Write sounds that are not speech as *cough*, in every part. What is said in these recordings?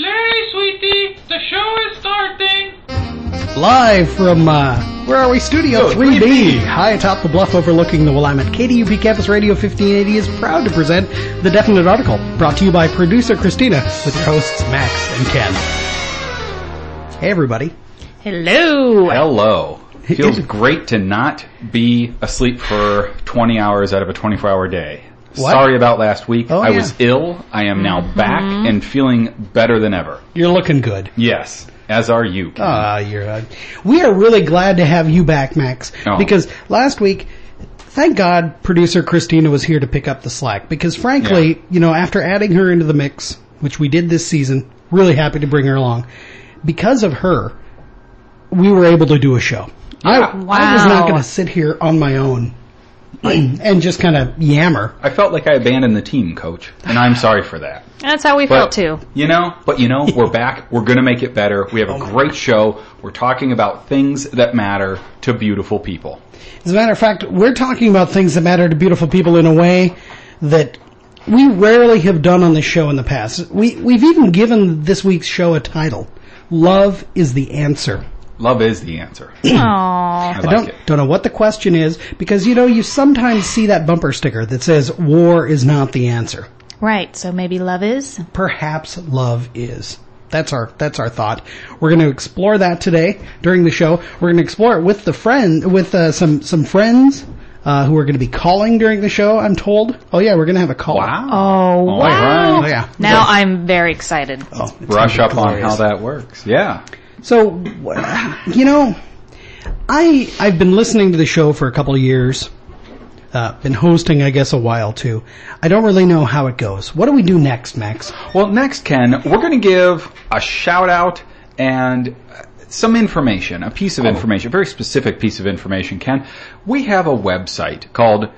Larry, sweetie, the show is starting. Live from, uh, where are we? Studio Oh, 3B, 3B. high atop the bluff overlooking the Willamette. KDUP Campus Radio 1580 is proud to present the Definite Article, brought to you by producer Christina, with your hosts Max and Ken. Hey everybody. Hello. Hello. Feels great to not be asleep for 20 hours out of a 24 hour day. What? Sorry about last week. Oh, I yeah. was ill. I am now Mm-hmm. back and feeling better than ever. You're looking good. Yes, as are you. Ken. Ah, you're, uh, we are really glad to have you back, Max, Oh. because last week, thank God producer Christina was here to pick up the slack, because frankly, Yeah. you know, after adding her into the mix, which we did this season, really happy to bring her along, because of her, we were able to do a show. I, I was not going to sit here on my own and just kind of yammer. I felt like I abandoned the team, coach, and I'm sorry for that. That's how we felt too. You know, but you know, we're back. *laughs* We're going to make it better. We have a oh great show. We're talking about things that matter to beautiful people. As a matter of fact, we're talking about things that matter to beautiful people in a way that we rarely have done on this show in the past. We, we've even given this week's show a title. Love is the answer. Love is the answer. *clears throat* Aww. I I don't, it. don't know what the question is because, you know, you sometimes see that bumper sticker that says war is not the answer. Right. So maybe love is. Perhaps love is. That's our, that's our thought. We're going to explore that today during the show. We're going to explore it with the friend, with, uh, some, some friends, uh, who are going to be calling during the show, I'm told. Oh yeah, we're going to have a call. Wow. Oh All wow. Oh yeah. Now I'm very excited. Oh, Brush gonna be up on how that works. Yeah. So, you know, I I've been listening to the show for a couple of years. Uh, been hosting, I guess, a while too. I don't really know how it goes. What do we do next, Max? Well, next, Ken, we're going to give a shout out and uh, some information, a piece of information, a very specific piece of information, Ken. We have a website called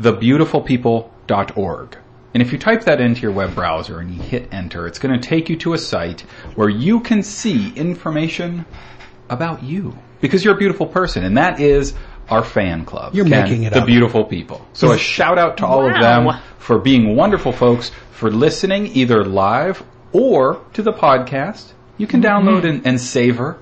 thebeautifulpeople.org. And if you type that into your web browser and you hit enter, it's going to take you to a site where you can see information about you. Because you're a beautiful person, and that is our fan club. You're Ken, making it The up. beautiful people. So a shout out to all of them for being wonderful folks, for listening either live or to the podcast. You can download and, and savor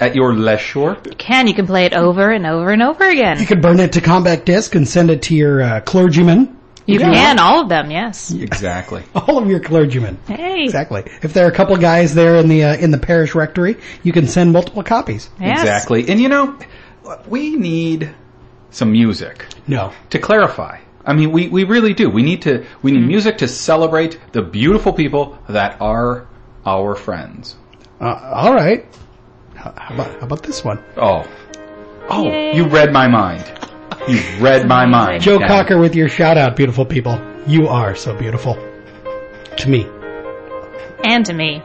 at your leisure. You can. You can play it over and over and over again. You again. could burn it to compact disc and send it to your uh, clergyman. You can. All of them. Yes. Exactly. *laughs* All of your clergymen. Hey. Exactly. If there are a couple guys there in the uh, in the parish rectory, you can send multiple copies. Yes. Exactly. And you know, we need some music No. to clarify. I mean, we, we really do. We need to, we need music to celebrate the beautiful people that are our friends. Uh, all right. How, how about how about this one? Oh. Oh, Yay. you read my mind. You read my mind. Joe Ken. Cocker with your shout out, beautiful people. You are so beautiful. To me. And to me.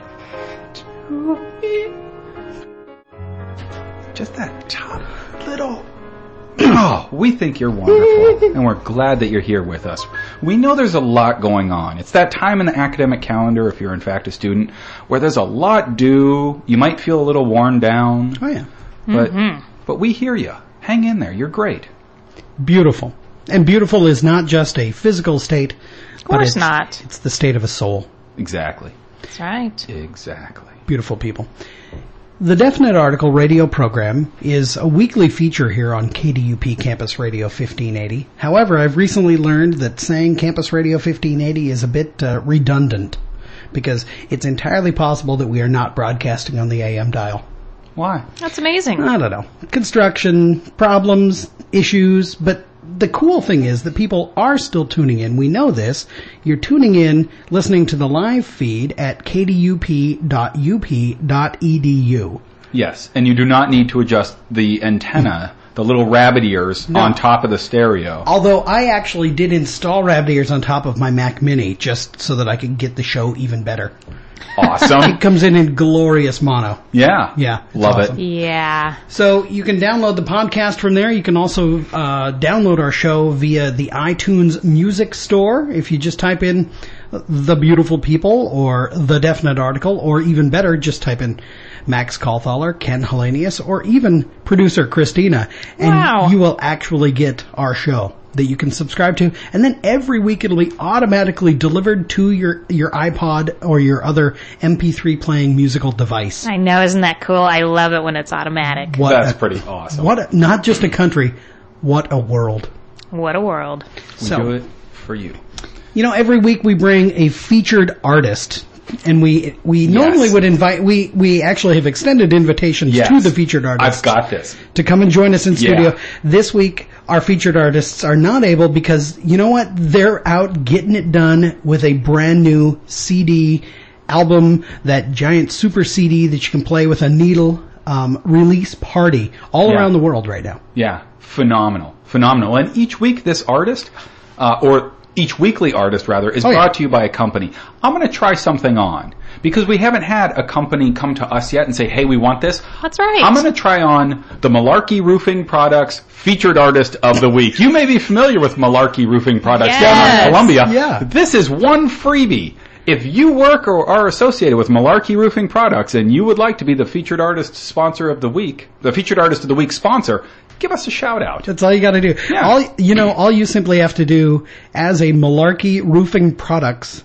Just that top little. *clears throat* Oh, we think you're wonderful, and we're glad that you're here with us. We know there's a lot going on. It's that time in the academic calendar, if you're in fact a student, where there's a lot due. You might feel a little worn down, Oh yeah. but mm-hmm. but we hear you. Hang in there. You're great. Beautiful. And beautiful is not just a physical state. Of course it's, not. It's the state of a soul. Exactly. That's right. Exactly. Beautiful people. The Definite Article radio program is a weekly feature here on KDUP Campus Radio 1580. However, I've recently learned that saying Campus Radio 1580 is a bit uh, redundant because it's entirely possible that we are not broadcasting on the AM dial. Why? That's amazing. I don't know. Construction, problems, issues, but the cool thing is that people are still tuning in. We know this. You're tuning in, listening to the live feed at kdup.up.edu. Yes, and you do not need to adjust the antenna, the little rabbit ears on top of the stereo. Although I actually did install rabbit ears on top of my Mac Mini just so that I could get the show even better. Awesome. It comes in in glorious mono. yeah. Yeah, Love awesome. it. Yeah. So you can download the podcast from there. You can also uh, download our show via the iTunes Music Store. If you just type in "The Beautiful People" or "The Definite Article," or even better, just type in Max Calthaler, Ken Hellenius, or even producer Christina, and Wow. you will actually get our show. That you can subscribe to, and then every week it'll be automatically delivered to your your iPod or your other MP3 playing musical device. I know, isn't that cool? I love it when it's automatic. What That's a- pretty awesome. What a, not just a country, what a world. What a world. We So- do it for you. You know, every week we bring a featured artist, and we we normally would invite. We we actually have extended invitations Yes. to the featured artists. I've got this. to come and join us in studio. Yeah. This week, our featured artists are not able because you know what? They're out getting it done with a brand new CD album, that giant super CD that you can play with a needle. Um, release party all Yeah. around the world right now. Yeah, phenomenal, phenomenal. And each week, this artist, uh, or each weekly artist rather, is Oh, yeah. brought to you by a company. I'm going to try something on because we haven't had a company come to us yet and say, "Hey, we want this." That's right. I'm going to try on the Malarkey Roofing Products featured artist of the week. You may be familiar with Malarkey Roofing Products down in Columbia. Yeah. This is one freebie. If you work or are associated with Malarkey Roofing Products and you would like to be the featured artist sponsor of the week, the featured artist of the week sponsor, give us a shout out. That's all you got to do. Yeah. All you know, all you simply have to do as a Malarkey Roofing Products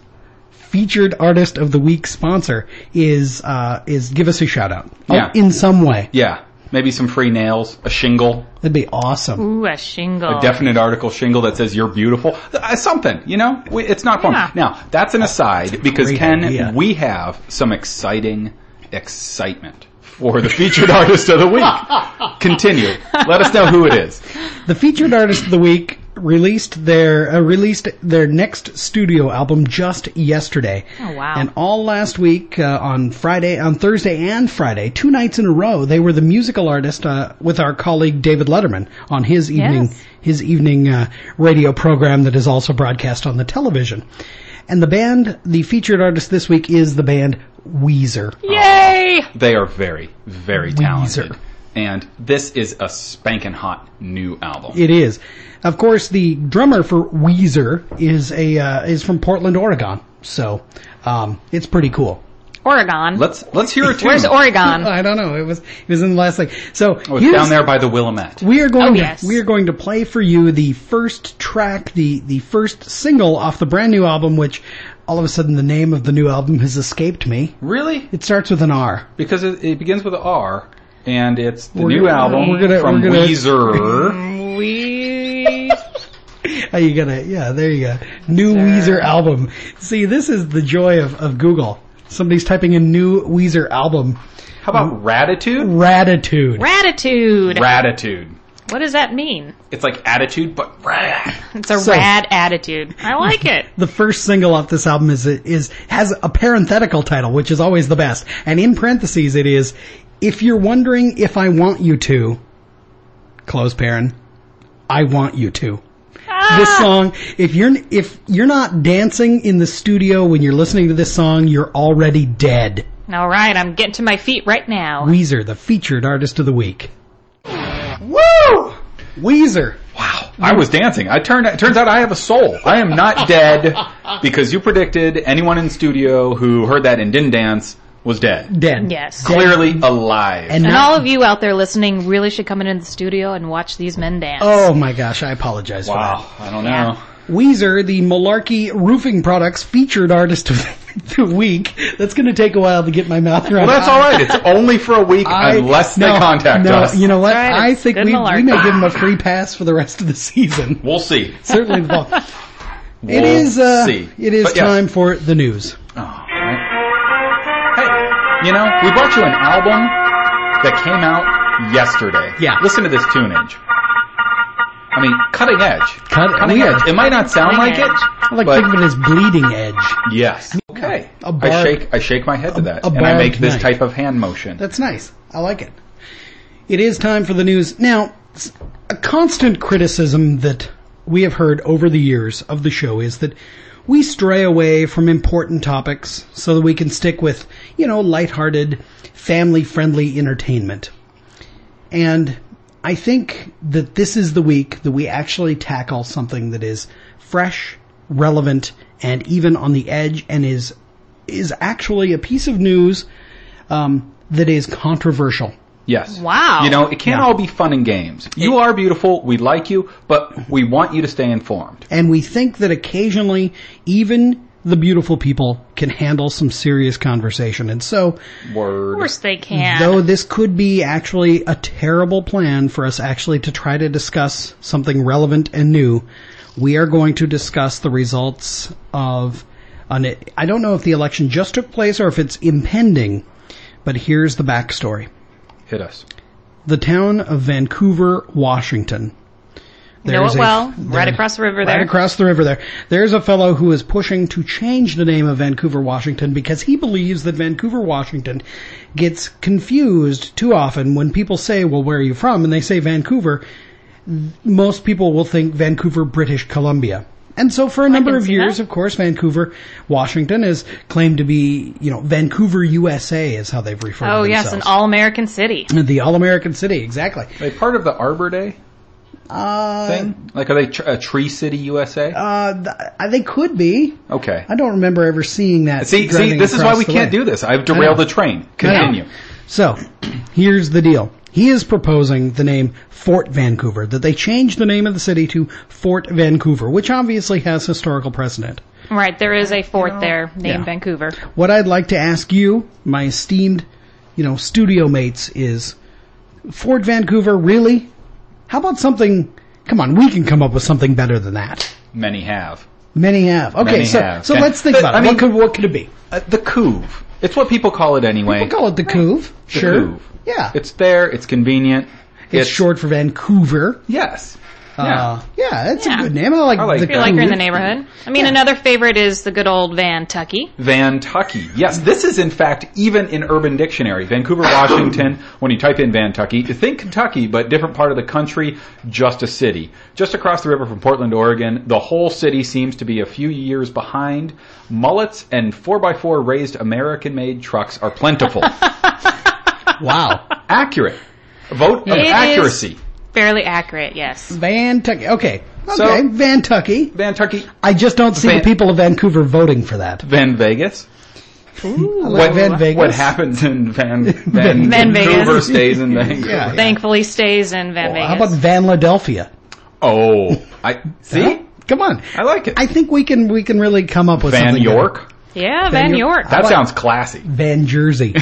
featured artist of the week sponsor is uh, is give us a shout out Yeah. in some way. Yeah, maybe some free nails, a shingle, That'd be awesome. Ooh, a shingle. a definite article shingle that says you're beautiful. Uh, something, you know? We, it's not fun. Yeah. Now, that's an aside because Ken, idea. we have some exciting excitement for the featured artist of the week. *laughs* Continue. Let us know who it is. The featured artist of the week released their uh, released their next studio album just yesterday. Oh, wow. And all last week uh, on Friday, on Thursday and Friday, two nights in a row, they were the musical artist uh, with our colleague David Letterman on his evening Yes. his evening uh, radio program that is also broadcast on the television. And the band, the featured artist this week is the band Weezer. Yay! They are very, very talented. Weezer. And this is a spanking hot new album. It is. Of course, the drummer for Weezer is a uh, is from Portland, Oregon. So um, it's pretty cool. Oregon. Let's let's hear it too. Where's Oregon? *laughs* I don't know. It was it was in the last thing. So Oh, it's down there by the Willamette. We are going Oh, to yes. we are going to play for you the first track, the the first single off the brand new album, which all of a sudden the name of the new album has escaped me. Really? It starts with an R. Because it, it begins with an R, and it's the We're new gonna- album we're gonna- from we're gonna- Weezer. *laughs* We. Oh, *laughs* you gonna? yeah, there you go. New Weezer album. See, this is the joy of, of Google. Somebody's typing in new Weezer album. How about Ratitude? Ratitude. Ratitude. Ratitude. What does that mean? It's like attitude, but rat. *laughs* It's a So- rad attitude. I like it. *laughs* the first single off this album is is has a parenthetical title, which is always the best. And in parentheses, it is if you're wondering if I want you to, close paren, I want you to. Ah! This song, if you're if you're not dancing in the studio when you're listening to this song, you're already dead. All right, I'm getting to my feet right now. Weezer, the featured artist of the week. Woo! Weezer. Wow. I was dancing. I turned. It turns out I have a soul. I am not *laughs* dead because you predicted anyone in studio who heard that and didn't dance was dead. Dead. Yes. Clearly alive. And And not- all of you out there listening really should come into the studio and watch these men dance. Oh my gosh, I apologize for that. wow. I don't know. Yeah. Weezer, the Malarkey Roofing Products featured artist of *laughs* the week. That's going to take a while to get my mouth around. Well, that's all right. It's only for a week I- unless they contact no, us. You know what? Right, I think good we, we may give them a free pass for the rest of the season. We'll see. Certainly the fall. *laughs* it We'll is. Uh, see. It is But yes. time for the news. Oh, right. Hey, you know, we brought you an album that came out yesterday. Yeah. Listen to this tunage. I mean, cutting edge. Cut- cutting oh, weird. edge. It might not sound like it, edge. I like but think of it as bleeding edge. yes. Okay. I shake. I shake my head to that, and I make this knife. type of hand motion. That's nice. I like it. It is time for the news. Now, A constant criticism that we have heard over the years of the show is that we stray away from important topics so that we can stick with, you know, lighthearted, family-friendly entertainment. And I think that this is the week that we actually tackle something that is fresh, relevant, and even on the edge and is is actually a piece of news um, that is controversial. Yes. Wow. You know, it can't Yeah. all be fun and games. You are beautiful. We like you, but we want you to stay informed. And we think that occasionally, even the beautiful people can handle some serious conversation. And so, Of course they can. though this could be actually a terrible plan for us actually to try to discuss something relevant and new, we are going to discuss the results of an, I don't know if the election just took place or if it's impending, but here's the backstory. Hit us. The town of Vancouver, Washington. You know There's it a- well. Right across the river there. Right across the river there. There's a fellow who is pushing to change the name of Vancouver, Washington because he believes that Vancouver, Washington gets confused too often when people say, well, where are you from? And they say Vancouver. Most people will think Vancouver, British Columbia. And so for a number of years, that. of course, Vancouver, Washington is claimed to be, you know, Vancouver, USA is how they've referred Oh to yes, an all-American city. the All-American City, exactly. Are they part of the Arbor Day Uh, thing? Like, are they tr- a Tree City, USA? uh, th- they could be. okay. I don't remember ever seeing that. See, see, this is why we can't way. do this. I've derailed know. the train. Continue. So, *clears throat* here's the deal. He is proposing the name Fort Vancouver, that they change the name of the city to Fort Vancouver, which obviously has historical precedent. Right, there is a fort there named Yeah. Vancouver. What I'd like to ask you, my esteemed, you know, studio mates, is Fort Vancouver really? How about something? Come on, we can come up with something better than that. Many have. Many have. Okay, Many so have. so Okay. let's think But, about it. I mean- what could what could it be? Uh, the Couve. It's what people call it anyway. We'll call it the Couve. The Sure. Couve. Yeah. It's there. It's convenient. It's, short for Vancouver. Yes. Uh, yeah, it's Yeah. a good name. I like, I like the. Feel like you're in the neighborhood. I mean, Yeah. another favorite is the good old Van Tucky. Vantucky. Yes, this is in fact even in Urban Dictionary. Vancouver, Washington. *coughs* when you type in Vantucky, you think Kentucky, but different part of the country, just a city. Just across the river from Portland, Oregon. The whole city seems to be a few years behind. Mullets and 4x4 raised American-made trucks are plentiful. *laughs* Wow. Accurate. Vote of It is accuracy. Fairly accurate, yes. Vantucky. Okay. Okay. So- Vantucky. Vantucky. I just don't see Van- the people of Vancouver voting for that. Van Vegas. I like What, Van Vegas. what happens in Van, *laughs* Van, Van Vegas. Vancouver *laughs* stays in Vancouver. Yeah. Thankfully stays in Van oh, Well, Vegas. how about Van Ladelphia? Oh, I *laughs* see. Huh? Come on. I like it. I think we can we can really come up with Van something York. yeah, Van Van York. York. That sounds classy. Van Jersey.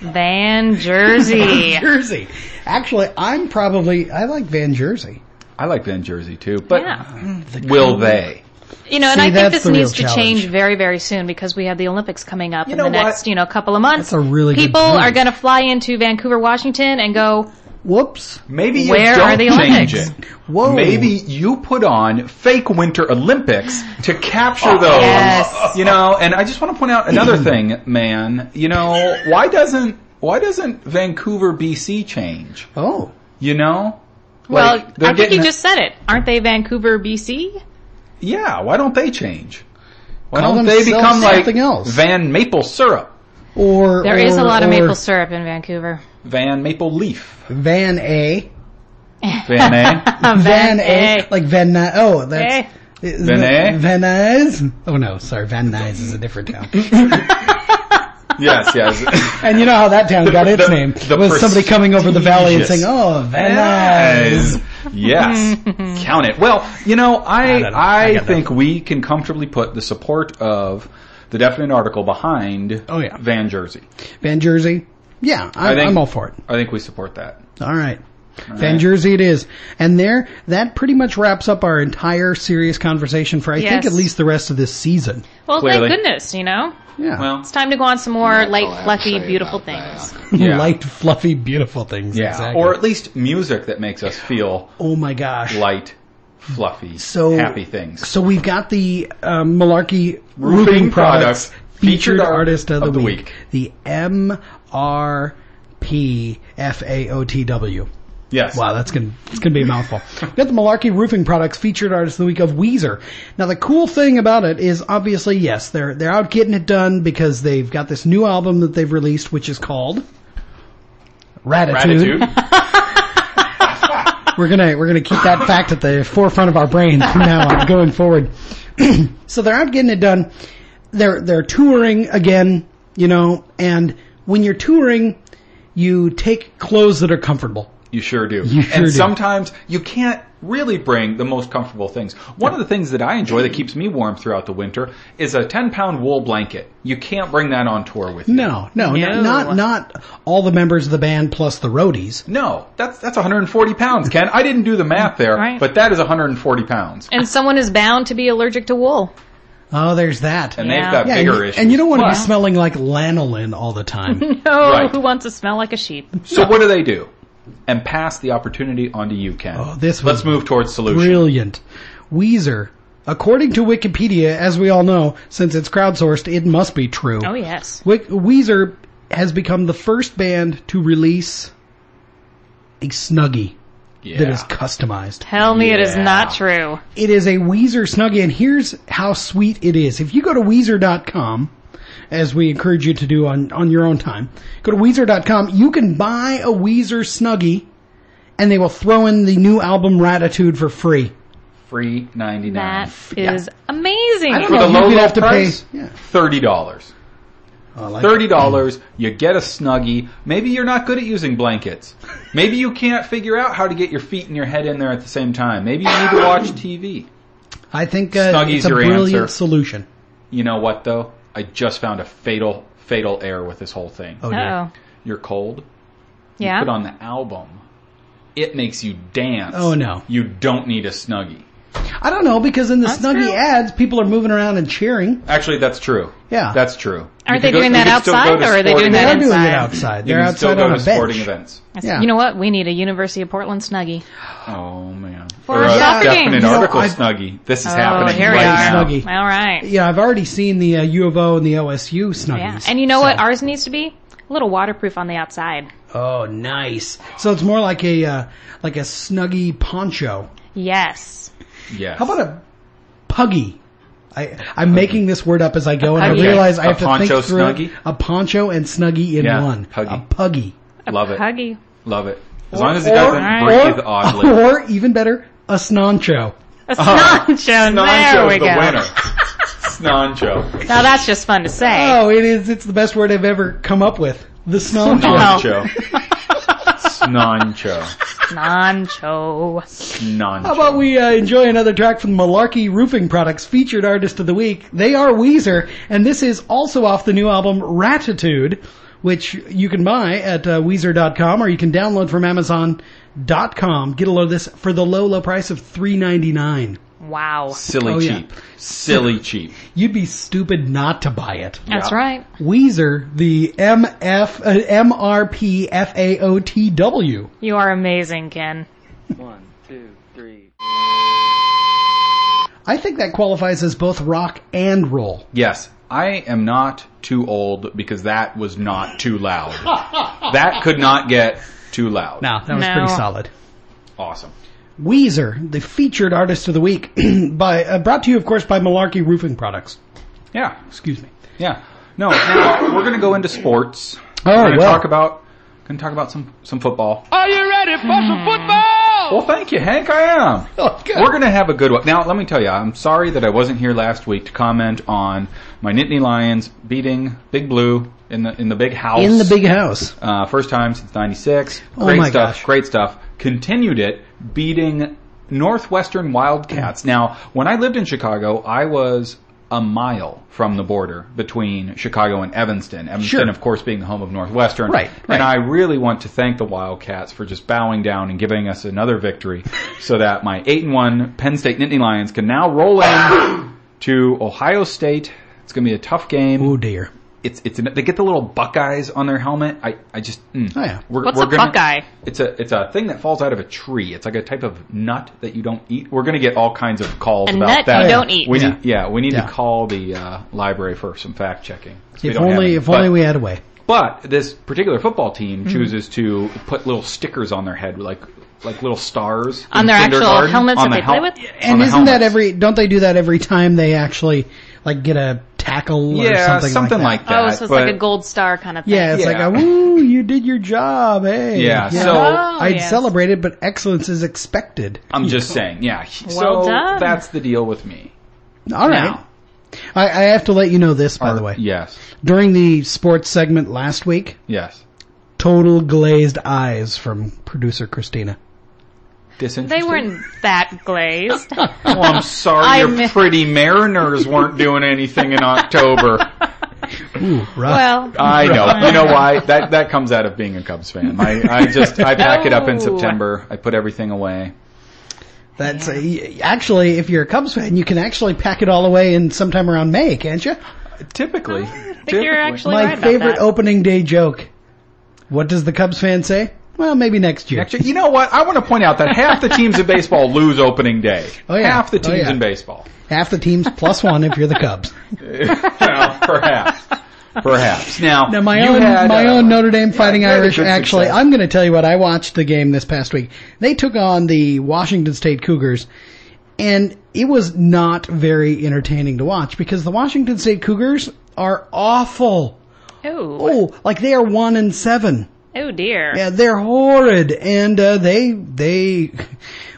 Van Jersey. *laughs* Jersey. Actually, I'm probably I like Van Jersey. I like Van Jersey too, but yeah. will they? You know, and See, I think this the real needs to challenge. change very, very soon because we have the Olympics coming up in the what? next, you know, couple of months. That's a really People point. are going to fly into Vancouver, Washington and go, Whoops. Maybe you Where don't are the change Olympics? it. Whoa. Maybe you put on fake Winter Olympics to capture those. Yes. You know, and I just want to point out another *clears throat* thing, man. You know, why doesn't why doesn't Vancouver, BC change? Oh. You know? well, Like, they're I think you just said it. Aren't they Vancouver, BC? Yeah, why don't they change? Why Call don't they themselves become like something else. Van Maple Syrup? Or There is or- a lot of maple syrup in Vancouver. Van Maple Leaf? Van A. Van A? *laughs* Van A. A. Like Van Nuys. Oh, that's A. is Van A? Van Nuys? Oh no, sorry, Van Nuys is a different town. *laughs* yes, yes. and you know how that town got its The- name the was somebody coming over the valley and saying, "Oh, Van Nuys." Yes. yes. *laughs* Count it. Well, you know, I I know. I, I get that. think we can comfortably put the support of the definite article behind Oh, yeah. Van Jersey. Van Jersey. Yeah, I, I think- I'm all for it. I think we support that. All right. Van Jersey it is. And there, that pretty much wraps up our entire serious conversation for I think at least the rest of this season. Well, Clearly. thank goodness, you know? Yeah. Well, It's time to go on some more light, all I have to fluffy, beautiful things. *laughs* Yeah. Light, fluffy, beautiful things. yeah, Exactly. or at least music that makes us feel oh my gosh. light, fluffy, So- happy things. So we've got the um, Malarkey Roofing Roofing, Products, Products featured featured artist of the, of the week, the M R P F A O T W. Yes. Wow, that's gonna it's gonna be a mouthful. We've got the Malarkey Roofing Products featured artist of the week of Weezer. Now the cool thing about it is obviously yes, they're they're out getting it done because they've got this new album that they've released, which is called Ratitude. *laughs* We're gonna we're gonna keep that fact at the forefront of our brain from now on going forward. *clears throat* so they're out getting it done. They're they're touring again, you know, and when you're touring, you take clothes that are comfortable. You sure do. You sure and do. sometimes you can't really bring the most comfortable things. One of the things that I enjoy that keeps me warm throughout the winter is a 10 pound wool blanket. You can't bring that on tour with you. No, no, No. not not all the members of the band plus the roadies. No, that's that's 140 pounds, Ken. I didn't do the math there, Right. but that is 140 pounds. And someone is bound to be allergic to wool. Oh, there's that. And Yeah. they've got yeah, bigger and, you, issues. and you don't want to be Wow. smelling like lanolin all the time. *laughs* Oh, Right. who wants to smell like a sheep? So what do they do? And pass the opportunity on to you, Ken. Oh, this was Let's move towards solution. Brilliant. Weezer. According to Wikipedia, as we all know, since it's crowdsourced, it must be true. Oh, yes. Wik- Weezer has become the first band to release a Snuggie Yeah. that is customized. Tell me it is not true. It is a Weezer Snuggie, and here's how sweet it is. If you go to Weezer.com, as we encourage you to do on, on your own time, go to Weezer.com, you can buy a Weezer Snuggie, and they will throw in the new album Ratitude for free. Free 99. That Yeah. is amazing. I don't For know the if low, you'd low have to price, pay. Yeah. $30. Oh, I like Thirty dollars, you get a snuggie. Maybe you're not good at using blankets. Maybe you can't figure out how to get your feet and your head in there at the same time. Maybe you need to watch *coughs* TV. I think uh, Snuggie's it's a your brilliant answer. solution. You know what though? I just found a fatal, fatal error with this whole thing. Oh, dear. Oh, You're cold. yeah. Put on the album. It makes you dance. Oh, no. You don't need a snuggie. I don't know because in the That's Snuggie true. ads, people are moving around and cheering. Actually, that's true. Yeah. That's true. Aren't they can doing that can still go outside, or are they sporting doing They that are events. doing it inside? outside. You They're can still outside go on to a bench. sporting events. Yeah. You know what? We need a University of Portland snuggie. Oh man. For or a stocking. definite You know, article I- snuggie. This is Oh, happening here we right are. now. Snuggie. All right. Yeah, I've already seen the uh, U of O and the OSU Snuggies. Yeah. And you know what ours needs to be? A little waterproof on the outside. Oh, nice. So it's more like a uh, like a Snuggie poncho. Yes. Yes. How about a puggy? I, I'm making this word up as I go, and I puggy. realize I A have to poncho think through it. Snuggie? A poncho and Snuggie in Yeah, one. puggy. A puggy. Love it. Huggy. Love it. As long as it Or- doesn't or- breathe oddly. Or even better, a snoncho. A snoncho. Uh, there Snoncho's we the go. winner. Snoncho. Now that's just fun to say. Oh, it is. It's the best word I've ever come up with. The snoncho. Snoncho. *laughs* *laughs* Snoncho. Snoncho. Snoncho. How about we uh, enjoy another track from Malarkey Roofing Products featured artist of the week? They are Weezer, and this is also off the new album Ratitude, which you can buy at uh, Weezer.com or you can download from Amazon.com. Get a load of this for the low, low price of three ninety nine. Wow. Silly Oh, yeah. cheap. Silly *laughs* cheap. You'd be stupid not to buy it. That's Yeah. right. Weezer, the MF, uh, MRPFAOTW. You are amazing, Ken. One, two, three. I think that qualifies as both rock and roll. Yes. I am not too old because that was not too loud. *laughs* that could not get too loud. Now, that was No. pretty solid. Awesome. Weezer, the featured artist of the week, *clears throat* by uh, brought to you, of course, by Malarkey Roofing Products. Yeah. Excuse me. Yeah. No, now we're gonna go into sports. Oh, we're gonna well. talk about gonna talk about some some football. Are you ready for some football? Well, thank you, Hank. I am. *laughs* Oh. We're gonna have a good one. Now, let me tell you, I'm sorry that I wasn't here last week to comment on my Nittany Lions beating Big Blue in the in the big house In the big house. uh, first time since '96. Oh Great my stuff. gosh. Great stuff. Continued it, beating Northwestern Wildcats. Mm. Now, when I lived in Chicago, I was a mile from the border between Chicago and Evanston. Evanston, Sure. of course, being the home of Northwestern. Right, right. And I really want to thank the Wildcats for just bowing down and giving us another victory, *laughs* so that my eight and one Penn State Nittany Lions can now roll in *coughs* to Ohio State. It's going to be a tough game Oh dear. It's it's they get the little Buckeyes on their helmet. I I just mm. Oh, yeah. We're, What's we're a gonna, Buckeye? It's a it's a thing that falls out of a tree. It's like a type of nut that you don't eat. We're gonna get all kinds of calls A about nut that. you don't eat. We Yeah. need yeah we need Yeah. to call the uh, library for some fact checking. If only, if But- only we had a way. But this particular football team Hmm. chooses to put little stickers on their head, like like little stars On their actual kindergarten, helmets on that the they play with? And isn't that every? Don't they do that every time they actually like get a tackle or yeah something, like that? that? oh, so it's but- like a gold star kind of thing. Yeah, it's like Yeah. a woo, you did your job, hey. Yeah, You so- Oh, I'd yes. celebrate it, but excellence is expected. I'm just saying, yeah. Well so done. that's the deal with me. All right. Now. I, I have to let you know this, by the way. Yes. During the sports segment last week, Yes. total glazed eyes from producer Christina. Disinterested? They weren't that glazed. *laughs* Oh, I'm sorry. I your mi- pretty Mariners weren't doing anything in October. *laughs* Ooh, rough. well, I know. You know why? That that comes out of being a Cubs fan. I, I just I pack it up in September. I put everything away. That's uh, actually, if you're a Cubs fan, you can actually pack it all away in sometime around May, can't you? Typically, I think you're actually My right favorite about that. opening day joke. What does the Cubs fan say? Well, maybe next year. Actually, you know what? I want to point out that half the teams in baseball lose opening day. Oh, yeah. Half the Oh, teams yeah. in baseball. Half the teams plus one if you're the Cubs. *laughs* well, perhaps. Perhaps. Now, Now my own had, my uh, own Notre Dame Fighting you Irish. Actually, success. I'm going to tell you what I watched the game this past week. They took on the Washington State Cougars, and it was not very entertaining to watch because the Washington State Cougars are awful. Oh, Oh, like they are one and seven. Oh dear. Yeah, they're horrid, and uh, they they.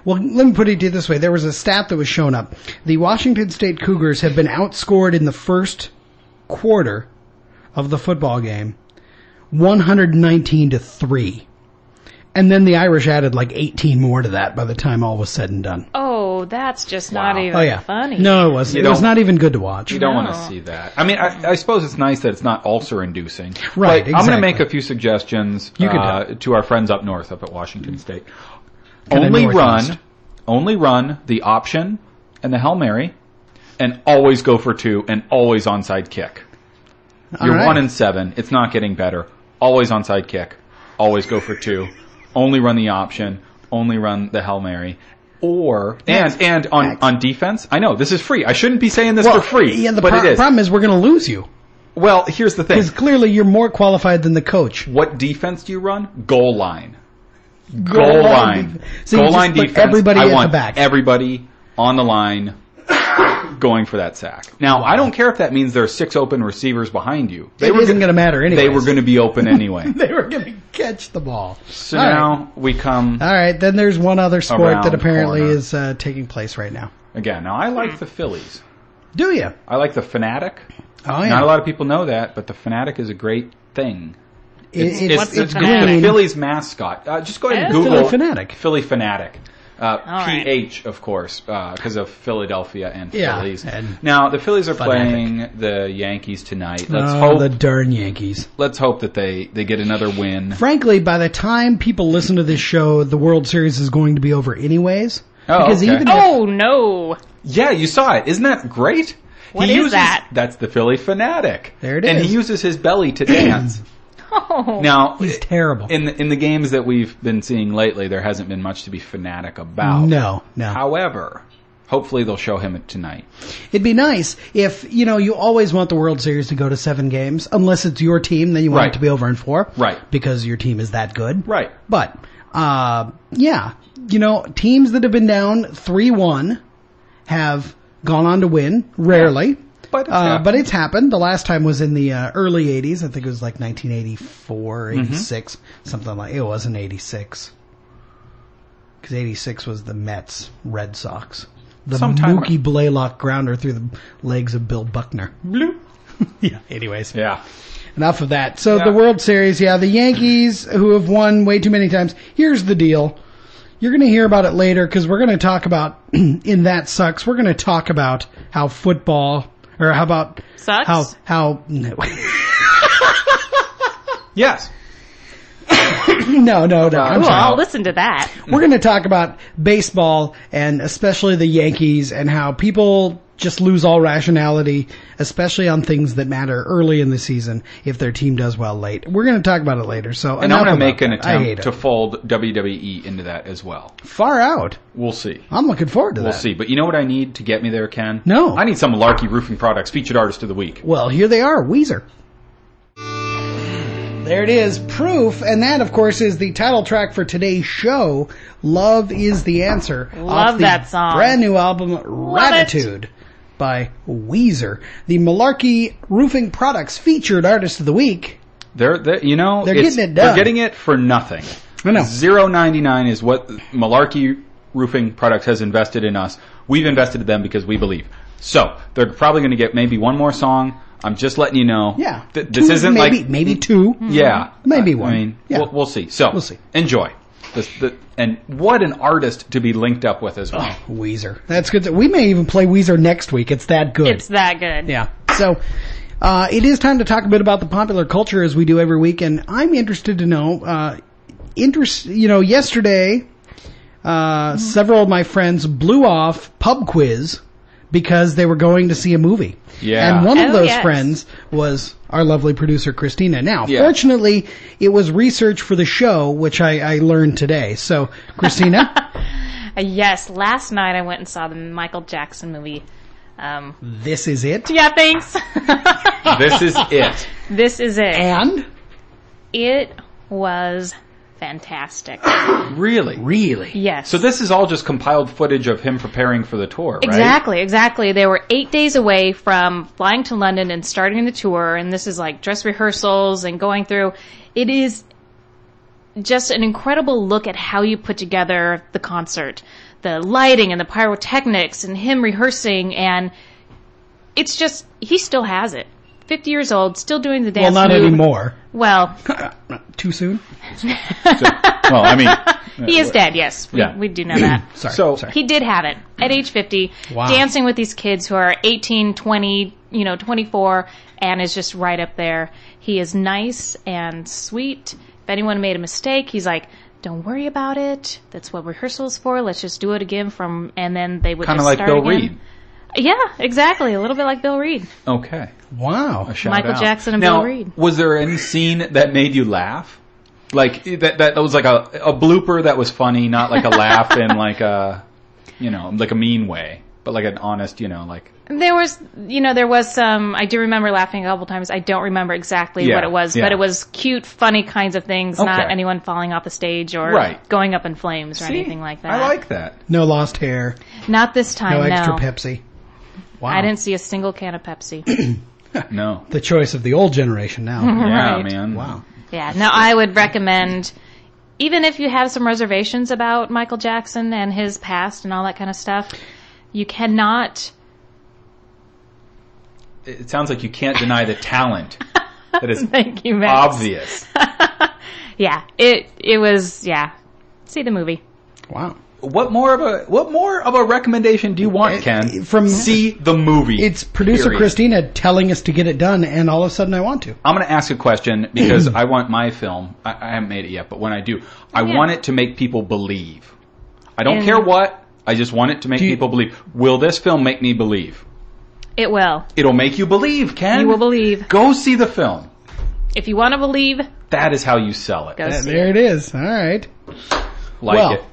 Well, let me put it to you this way: there was a stat that was shown up. The Washington State Cougars have been outscored in the first quarter of the football game, one hundred nineteen to three, and then the Irish added like eighteen more to that by the time all was said and done. Oh, that's just not even Oh yeah, funny. no, it wasn't. You It was don't- even good to watch. You don't want to see that. I mean, I, I suppose it's nice that it's not ulcer inducing. Right, But I'm going to make a few suggestions You can uh, to our friends up north, up at Washington State. Kinda only northeast. run, only run the option and the hail mary, and always go for two and always onside kick. You're right. one and seven. It's not getting better. Always onside kick. Always go for two. Only run the option. Only run the hail mary. Or and and on on defense, I know this is free. I shouldn't be saying this Well, for free, Yeah, the but pro- it is. problem is we're going to lose you Well, here's the thing. because clearly you're more qualified than the coach. What defense do you run? Goal line. Goal Goal, line So Goal line defense. everybody I at the want back. everybody on the line *laughs* going for that sack. Now, I don't care if that means there are six open receivers behind you. It were isn't going to matter *laughs* anyway. They were going to be open anyway. They were going to catch the ball. so All right. now we come All right, then there's one other sport that apparently corner. is uh, taking place right now. again. Now, I like the Phillies. Do you? I like the Phanatic. Oh yeah. Not a lot of people know that, but the Phanatic is a great thing. It- It's, it's, it's, the it's the Phillies mascot. Uh, just go ahead and. Google Phillie Phanatic. Phillie Phanatic. Uh, All right. PH, of course, because of Philadelphia and Yeah, Phillies. and now the Phillies are Phanatic. playing the Yankees tonight. Let's oh, hope. the darn Yankees. let's hope that they they get another win. Frankly, by the time people listen to this show, the World Series is going to be over anyways. Oh, because okay. even if, Oh no. Yeah, you saw it. Isn't that great? What he is uses, that? That's the Phillie Phanatic. There it is. And he uses his belly to dance. *clears throat* Oh. now, he's terrible. in the, in the games that we've been seeing lately, there hasn't been much to be fanatic about. no, no. However, hopefully they'll show him it tonight. It'd be nice if you know you always want the World Series to go to seven games, unless it's your team, then you want Right. it to be over in four, Right. Because your team is that good, Right. But uh, yeah, you know, teams that have been down three one have gone on to win. Rarely. But it's uh, happened. but it's happened. The last time was in the uh, early 80s. I think it was like 1984, Mm-hmm. 86, something like it wasn't 86. Because 86 was the Mets, Red Sox. The Sometime- Mookie Blaylock grounder through the legs of Bill Buckner. *laughs* yeah, anyways. Yeah. Enough of that. So Yeah. the World Series, yeah, the Yankees, who have won way too many times. Here's the deal. You're going to hear about it later because we're going to talk about *clears throat* in that sucks. We're going to talk about how football or how about Sucks? how how *laughs* Yes. *coughs* no no no. I'm Ooh, sorry. I'll listen to that. We're going to talk about baseball and especially the Yankees and how people just lose all rationality, especially on things that matter early in the season if their team does well late. We're going to talk about it later. So And I'm going to make an that. I hate attempt it. to fold WWE into that as well. far out. We'll see. I'm looking forward to that. We'll see. But you know what I need to get me there, Ken? No. I need some Larky Roofing Products featured artist of the week. Well, here they are, Weezer. There it is, Proof, and that, of course, is the title track for today's show. Love is the answer. Love off the that song. Brand new album, it. Ratitude, by Weezer. The Malarkey Roofing Products featured artist of the week. They're, they're you know, They're getting it done. They're getting it for nothing. I know. Zero ninety nine is what Malarkey Roofing Products has invested in us. We've invested in them because we believe. So they're probably going to get maybe one more song I'm just letting you know. Yeah. th- this Two, isn't maybe, like maybe two. Yeah, Maybe one. I mean, Yeah. we'll, we'll see. So We'll see. Enjoy. This, the, and what an artist to be linked up with as well. Weezer. That's good. We may even play Weezer next week. It's that good. It's that good. Yeah. So, uh, it is time to talk a bit about the popular culture as we do every week, and I'm interested to know, uh, interest, you know, yesterday, uh, several of my friends blew off pub quiz because they were going to see a movie. Yeah. And one of Oh, those yes. friends was our lovely producer Christina. Now, Yeah. fortunately, it was research for the show, which I, I learned today. So, Christina, *laughs* *laughs* yes, last night I went and saw the Michael Jackson movie. Um, this is it. yeah, thanks. this is it. *laughs* this is it. And? It was fantastic. Really? Really? Yes. So this is all just compiled footage of him preparing for the tour, right? Exactly, exactly. They were eight days away from flying to London and starting the tour, and this is like dress rehearsals and going through. It is just an incredible look at how you put together the concert, the lighting and the pyrotechnics, and him rehearsing, and it's just he still has it. Fifty years old, still doing the dance. Well, dance. not move. anymore. Well, *laughs* Too soon? So, *laughs* well, I mean, *laughs* he is uh, dead. Yes, we, Yeah. we do know that. *clears throat* Sorry. So- sorry. He did have it at age 50, Wow. dancing with these kids who are 18, 20, you know, 24, and is just right up there. He is nice and sweet. If anyone made a mistake, he's like, don't worry about it. That's what rehearsal's for. Let's just do it again from, and then they would kind of like start Bill again. Reed. Yeah, exactly. A little bit like Bill Reed. Okay. Wow. A shout Michael out. Jackson and now, Bill Reed. Was there any scene that made you laugh? Like that that was like a a blooper that was funny, not like a laugh in like a you know, like a mean way, but like an honest, you know, like There was, you know, there was some, I do remember laughing a couple times. I don't remember exactly Yeah, what it was, yeah. but it was cute, funny kinds of things, not anyone falling off the stage or Right. going up in flames or See? anything like that. I like that. No lost hair. Not this time, No no. extra Pepsi. Wow. I didn't see a single can of Pepsi. *clears throat* No. The choice of the old generation now. *laughs* Yeah, Right. man. wow. yeah, no, I would recommend, even if you have some reservations about Michael Jackson and his past and all that kind of stuff, you cannot It sounds like you can't deny the talent *laughs* that is Thank you, Max. obvious. *laughs* Yeah, it it was yeah. See the movie. Wow. What more of a what more of a recommendation do you want, eh, Ken? From- see the movie. It's producer period. Christina telling us to get it done, and all of a sudden I want to. I'm going to ask a question because *clears throat* I want my film. I, I haven't made it yet, but when I do, I Yeah. want it to make people believe. I don't And- care what. I just want it to make you- people believe. Will this film make me believe? It will. It'll make you believe, Ken. You will believe. Go see the film. If you want to believe, That is how you sell it. go see there it. it is. All right. Like Well, it.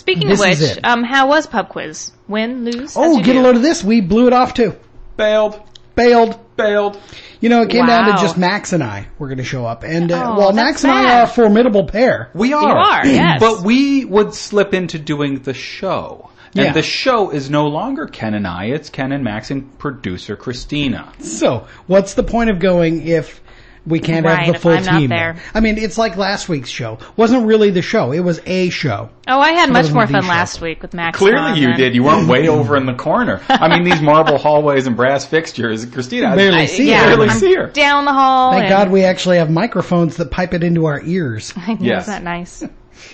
Speaking This of which, um, how was pub quiz? Win, lose? How'd Oh, you get do? a load of this. We blew it off too. Bailed. Bailed. Bailed. You know, it came down to just Max and I were going to show up. And, uh, Oh, well, Max and I are a formidable pair. We are. are, *clears throat* yes. But we would slip into doing the show. And Yeah. the show is no longer Ken and I, it's Ken and Max and producer Christina. So, what's the point of going if we can't Right, have the full team there. I mean, it's like last week's show. Wasn't really the show. It was a show. Oh, I had much more fun show. last week with Max. Clearly you than- did. You weren't way over in the corner. I mean, these marble hallways and brass fixtures. Christina, I Barely see yeah, her. barely I'm see her. down the hall. Thank God we actually have microphones that pipe it into our ears. *laughs* Yes. Isn't that nice?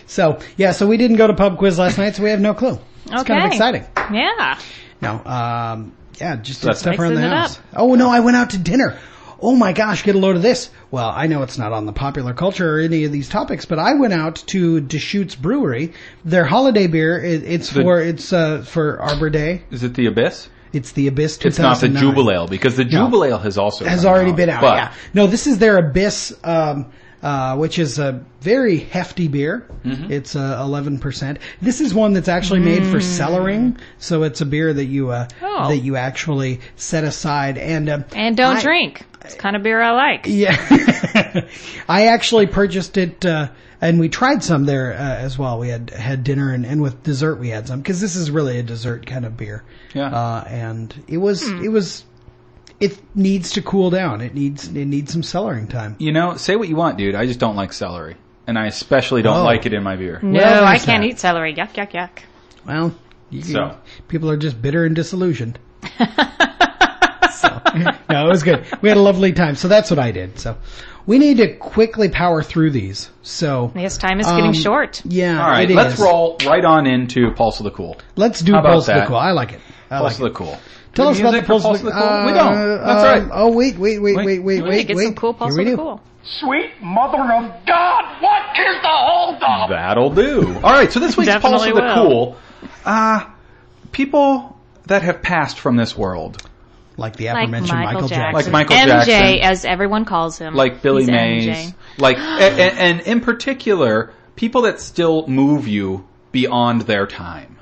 So, yeah, so we didn't go to pub quiz last night, so we have no clue. It's kind of exciting. Yeah. No, um, yeah, just did stuff around the house. up. Oh no, I went out to dinner. Oh my gosh, get a load of this. Well, I know it's not on the popular culture or any of these topics, but I went out to Deschutes Brewery. Their holiday beer, it, it's The- for, it's, uh, for Arbor Day. Is it the Abyss? It's the Abyss It's not the 2009. Jubelale because the Jubelale has also has come already been out. But yeah. No, this is their Abyss, um, uh, which is a very hefty beer. Mm-hmm. It's uh, eleven percent. This is one that's actually made for cellaring, so it's a beer that you uh, Oh. that you actually set aside and um, And don't I- drink. It's kind of beer I like. Yeah, *laughs* I actually purchased it. Uh, and we tried some there uh, as well. We had had dinner and, and with dessert we had some because this is really a dessert kind of beer. Yeah. Uh, and it was it was it needs to cool down. It needs it needs some cellaring time. you know, say what you want, dude. I just don't like celery, and I especially don't Oh. like it in my beer. No, Well, I can't that. eat celery. Yuck, yuck, yuck. Well, you, So. people are just bitter and disillusioned. *laughs* so, *laughs* no, it was good. We had a lovely time. So that's what I did. So we need to quickly power through these. So Yes, time is getting Um, short. yeah, All right, it let's is. roll right on into Pulse of the Cool. Let's do How about Pulse of the? Cool. I like it. I Pulse like of the it. Cool. Tell us about the Pulse, Pulse of the Cool. Uh, we don't. That's um, right. Oh wait, wait, wait, Wait. wait, wait, wait, get wait. some cool pulse Here of the do. cool. Sweet mother of God, what is the holdup? That'll do. All right, so this week's Pulse of the will. Cool. Uh, people that have passed from this world, Like the Like aforementioned Michael, Michael Jackson. Jackson. Like Michael MJ, Jackson. as everyone calls him. like Billy He's Mays, MJ. like, and, and in particular, people that still move you beyond their time.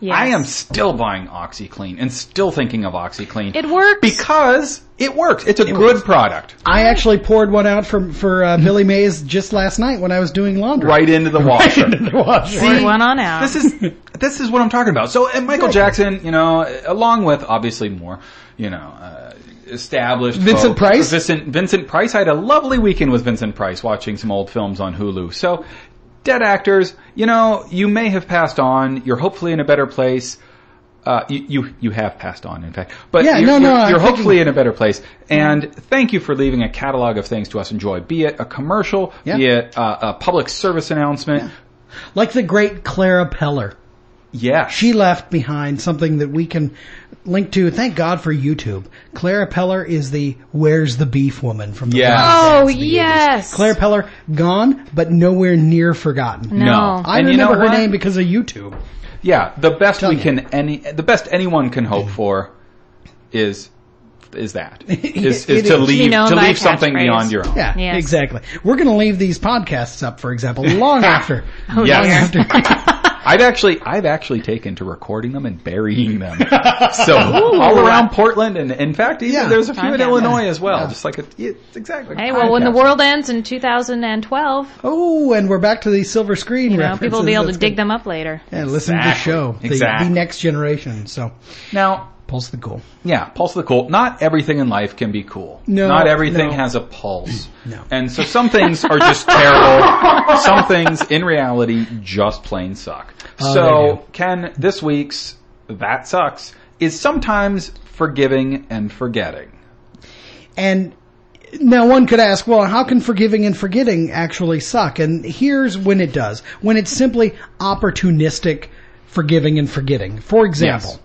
Yes. I am still buying OxiClean and still thinking of OxiClean. It works. because it works. It's a good product. I actually poured one out for for uh, Billy Mays just last night when I was doing laundry. Right into the *laughs* washer. into the washer. Pour one on out. this is this is what I'm talking about. So, and Michael Jackson, you know, along with obviously more, you know, uh, established Vincent folks. Price? Vincent Vincent Price. I had a lovely weekend with Vincent Price watching some old films on Hulu. So, dead actors, you know, you may have passed on. You're hopefully in a better place. Uh, you, you you have passed on, in fact, but Yeah, you're, no, no, you're, you're hopefully in a better place. And thank you for leaving a catalog of things to us enjoy, be it a commercial, Yeah. be it uh, a public service announcement. Like the great Clara Peller. Yes, She left behind something that we can link to. Thank God for YouTube. Clara Peller is the "Where's the Beef" woman from the Yes. Oh, Sets of the 80s. yes. Claire Peller gone, but nowhere near forgotten. No. No. I And you remember know her what? name because of YouTube. Yeah, the best Tell we you. can any the best anyone can hope for is is that is, *laughs* It is to is. leave You know, to leave something catchphrase. beyond your own. Yeah, Yes. exactly. We're going to leave these podcasts up, for example, long *laughs* after. Oh, Yes. dear. *laughs* I've actually I've actually taken to recording them and burying them. *laughs* so all around Portland and in fact even Yeah. there's a few in Podcast. Illinois as well. Just like a yeah, exactly. Hey, well, when the world ends in 2012, Oh, and we're back to the silver screen you know, people will be able to That's dig good. them up later. and listen to the Exactly. show. The, Exactly. the next generation. So, now pulse the cool. Yeah, pulse of the cool. Not everything in life can be cool. No, Not everything no. has a pulse. *clears throat* No. And so some things are just terrible. *laughs* Some things in reality just plain suck. Oh, so. Ken, this week's That Sucks is sometimes forgiving and forgetting. And now one could ask, well, how can forgiving and forgetting actually suck? And here's when it does. When it's simply opportunistic forgiving and forgetting. For example, Yes.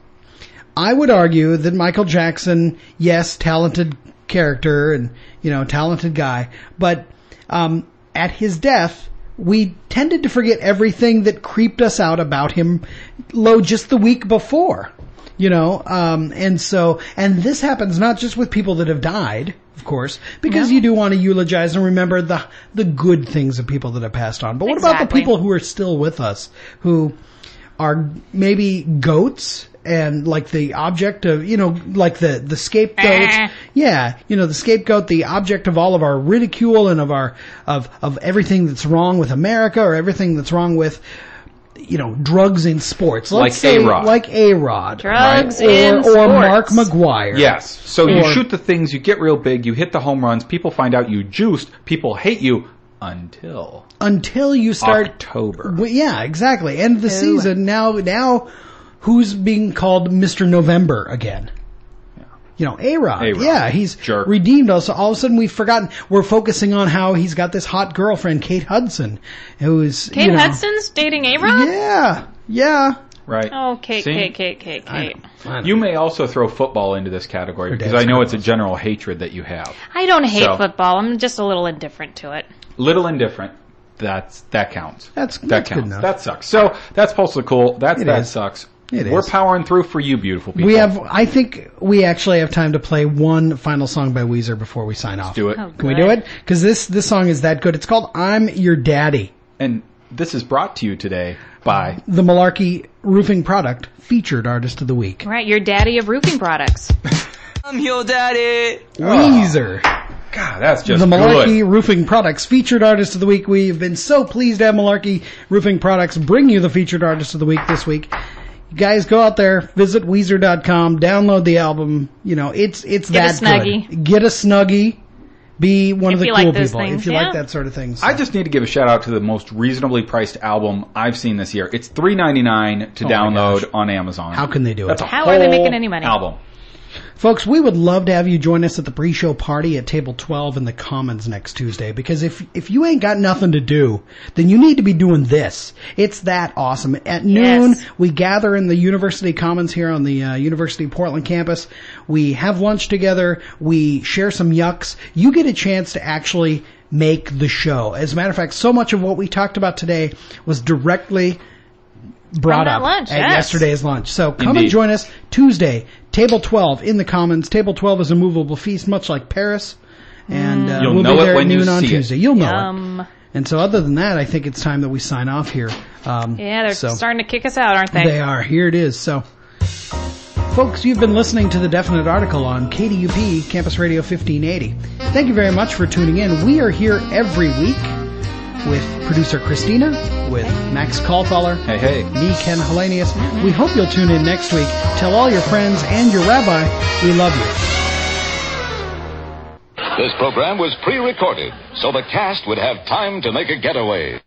I would argue that Michael Jackson, yes, talented character and, you know, talented guy, but, um, at his death, we tended to forget everything that creeped us out about him, low just the week before. You know, um, and so, and this happens not just with people that have died, of course, because you do want to eulogize and remember the, the good things of people that have passed on. But what about the people who are still with us, who are maybe goats and like the object of, you know, like the, the scapegoat. Eh. Yeah, you know, the scapegoat, the object of all of our ridicule and of our, of, of everything that's wrong with America or everything that's wrong with, you know, drugs in sports. Let's Like say, A-Rod. Like A-Rod. Drugs Or, in or sports. Mark McGwire. Yes. So you shoot the things, you get real big, you hit the home runs, people find out you juiced, people hate you until Until you start October. Well, yeah, exactly. End of the season. Now, now, who's being called Mr. November again? You know, A-Rod. A-Rod. Yeah, he's Jerk. redeemed us. All of a sudden we've forgotten, we're focusing on how he's got this hot girlfriend, Kate Hudson, who's, Kate you know, Hudson's dating A-Rod? Yeah, yeah. Right. Oh, Kate, See? Kate, Kate, Kate, Kate. You may also throw football into this category because I know gonna it's a general hatred that you have. I don't hate So- football. I'm just a little indifferent to it. Little indifferent. That's that counts. That's- that that's good counts. enough. That sucks. So that's Pulse of the Cool. That's It that is. sucks. It We're is. powering through for you, beautiful people. We have, I think we actually have time to play one final song by Weezer before we sign off. do it. Oh, Can we do it? Cause this, this song is that good. It's called I'm Your Daddy. And this is brought to you today by the Malarkey Roofing Product featured artist of the week. Right, you're daddy of roofing products. *laughs* I'm your daddy. Oh. Weezer. God. That's just the Malarkey good. Roofing Products featured artist of the week. We've been so pleased to have Malarkey Roofing Products bring you the featured artist of the week this week. You guys go out there, visit Weezer.com, download the album. You know, it's, it's Get a that Snuggie. good. Get a Snuggie. Be one of the you cool like those people things, if you yeah. like that sort of thing. So. I just need to give a shout out to the most reasonably priced album I've seen this year. It's three ninety nine to Oh my download gosh. on Amazon. How can they do it? That's a How are they whole making any money? Album. Folks, we would love to have you join us at the pre-show party at table 12 in the Commons next Tuesday because if, if you ain't got nothing to do, then you need to be doing this. It's that awesome. At noon, Yes. we gather in the University Commons here on the uh, University of Portland campus. We have lunch together. We share some yucks. You get a chance to actually make the show. As a matter of fact, so much of what we talked about today was directly brought that up lunch, at yes. yesterday's lunch. So come and join us Tuesday, table 12 in the Commons. Table 12 is a movable feast, much like Paris. And uh, You'll we'll know be it there when at noon on see it. Tuesday. You'll know it. Um, And so other than that, I think it's time that we sign off here. Um, yeah, they're so starting to kick us out, aren't they? they are. Here it is. So, folks, you've been listening to the definite article on KDUP Campus Radio 1580. Thank you very much for tuning in. We are here every week with producer Christina, with Max Callfeller, Hey, hey. me, Ken Hellenius. We hope you'll tune in next week. Tell all your friends and your rabbi we love you. This program was pre recorded so the cast would have time to make a getaway.